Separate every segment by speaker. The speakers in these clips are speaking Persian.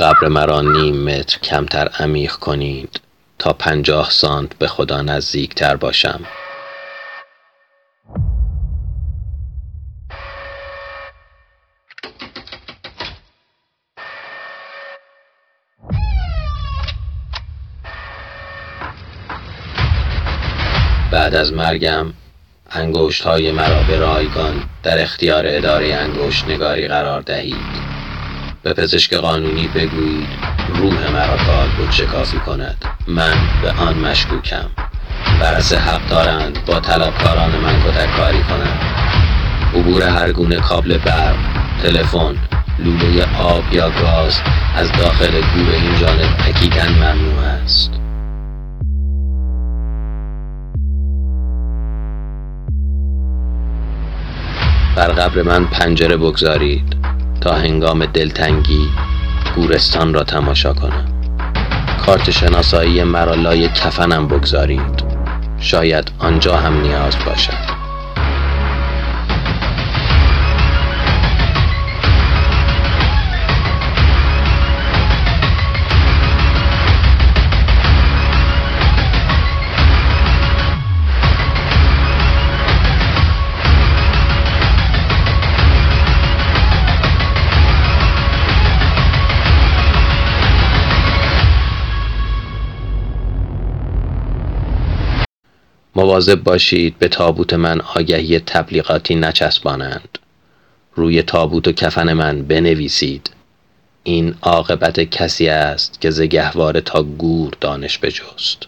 Speaker 1: قبر مرا نیم متر کمتر عمیق کنید تا پنجاه سانت به خدا نزدیکتر باشم. بعد از مرگم انگشت های مرا به رایگان در اختیار اداره انگشت نگاری قرار دهید. به پزشک قانونی بگویید روح مرا کار بود شکافی کند. من به آن مشکوکم. برس حق دارند با طلبکاران من کتک کاری کنند. عبور هر گونه کابل برق تلفن لوله آب یا گاز از داخل گور این جانب اکیدن ممنوع است. بر قبر من پنجره بگذارید. تا هنگام دلتنگی گورستان را تماشا کنم. کارت شناسایی مرا لای کفنم بگذارید. شاید آنجا هم نیاز باشد. مواظب باشید به تابوت من آگهی تبلیغاتی نچسبانند. روی تابوت و کفن من بنویسید. این عاقبت کسی است که زگهواره تا گور دانش بجست.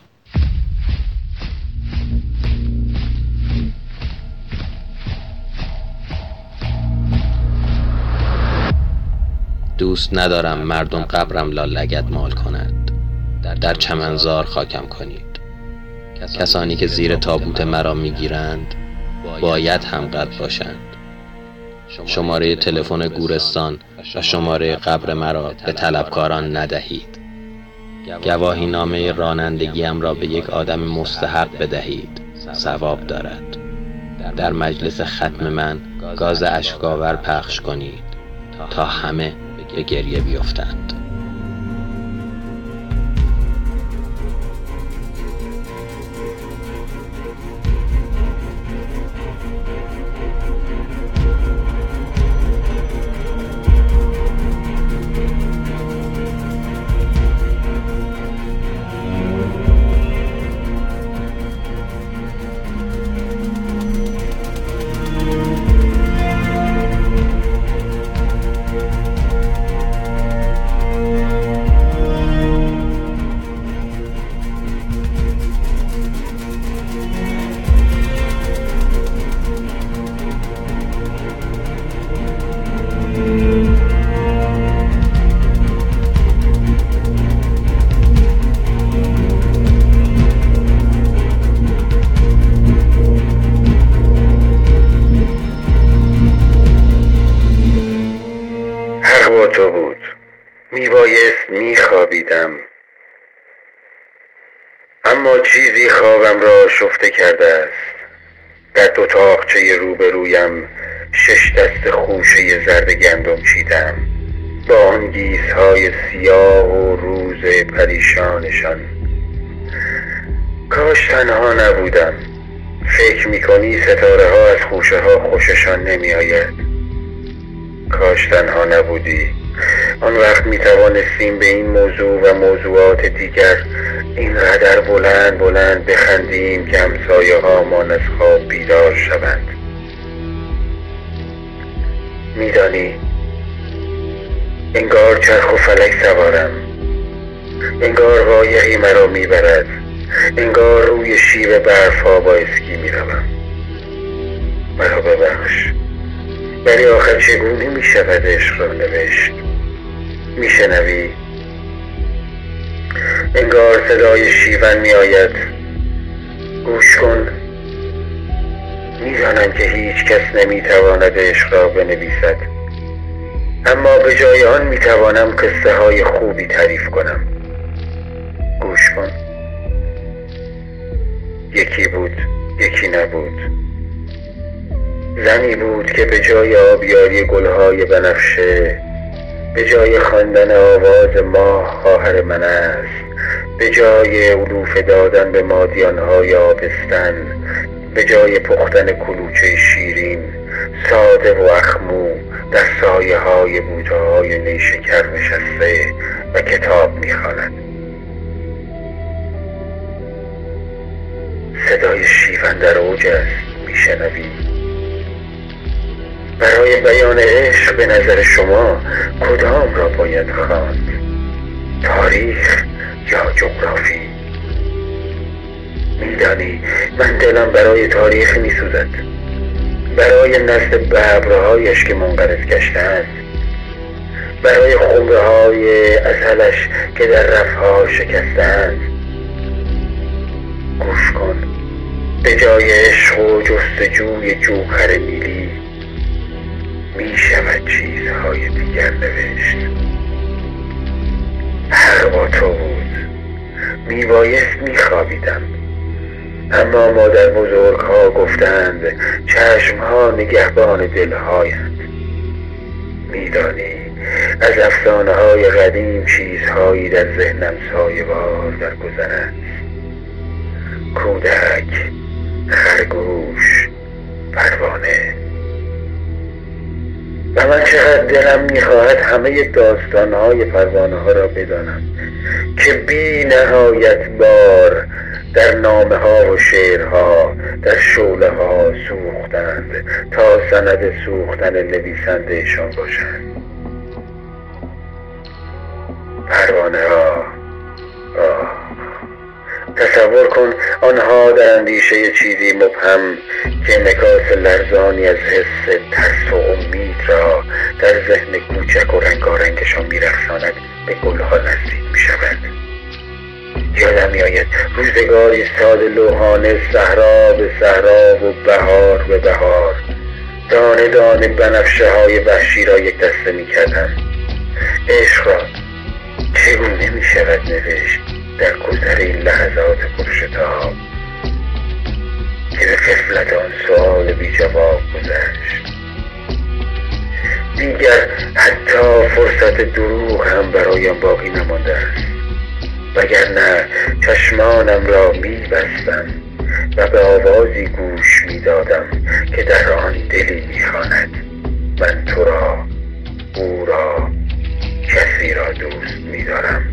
Speaker 1: دوست ندارم مردم قبرم لا لگد مال کنند در چمنزار خاکم کنید. کسانی که زیر تابوت مرا می‌گیرند باید هم قد باشند. شماره تلفن گورستان و شماره قبر مرا به طلبکاران ندهید. گواهی نامه رانندگیم را به یک آدم مستحق بدهید. ثواب دارد. در مجلس ختم من گاز اشکاور پخش کنید تا همه به گریه بیفتند.
Speaker 2: میخوابیدم. اما چیزی خوابم را شفته کرده است. در دو تاقچه روبرویم شش دست خوشه زرد گندم چیدم. با آن های سیاه و روز پریشانشان. کاش تنها نبودم. فکر می‌کنی ستاره ها از خوشه ها خوششان نمی آید کاش تنها نبودی. آن وقت می توانستیم به این موضوع و موضوعات دیگر اینقدر بلند بلند بخندیم که همسایه هامان از خواب بیدار شوند. میدانی انگار چرخ و فلک سوارم. انگار قایقی مرا می‌برد. انگار روی شیب برف ها با اسکی می‌روم. ولی آخر چگونه می شود عشق را نوشت. میشنوی؟ انگار صدای شیون می آید گوش کن. می‌دانم که هیچ کس نمی‌تواند عشق را بنویسد. اما به جای آن می‌توانم قصه های خوبی تعریف کنم. گوش کن. یکی بود یکی نبود. زنی بود که به جای آبیاری گلهای بنفشه به جای خواندن آواز ماه خواهر من است. به جای علوف دادن به مادیانهای آبستن به جای پختن کلوچه شیرین ساده و اخمو در سایه های بوته های نیشکر نشسته و کتاب می‌خواند. صدای شیون در اوج است میشنوی؟ بیان عشق به نظر شما کدام را باید خواند؟ تاریخ یا جغرافی؟ میدانی من دلم برای تاریخ میسوزد. برای نسل ببرهایش که منقرض گشتند برای خمره های ازلش که در رفها شکستند گوش کن. به جای عشق و جستجوی جوهر نیلی می شود چیزهای دیگر نوشت. هر با تو بود. می بایست اما مادر بزرگ ها گفتند چشم ها نگهبان دلهایند. میدانی از افسانه های قدیم چیزهایی در ذهنم سایوار در گذرند کودک خرگوش پروانه. و من چقدر دلم می‌خواهد همه داستانهای پروانه ها را بدانم که بی نهایت بار در نامه ها و شعرها در شوله ها سوختند تا سند سوختن نویسندهشان باشند پروانه ها تصور کن آنها در اندیشه چیزی مبهم که نکاس لرزانی از حس ترس و امید را در ذهن کوچک و رنگارنگشان میرخشاند به گلها نزدیک می شود یادم میآید. روزگاری ساده لوحانه صحرا به صحرا و بهار به بهار. دانه دانه بنفشه های وحشی را یک دسته می کردم عشق را برایم باقی نمانده است. وگرنه چشمانم را می‌بستم و به آوازی گوش می‌دادم که در آن دلی می‌خواند. من تو را او را کسی را دوست میدارم.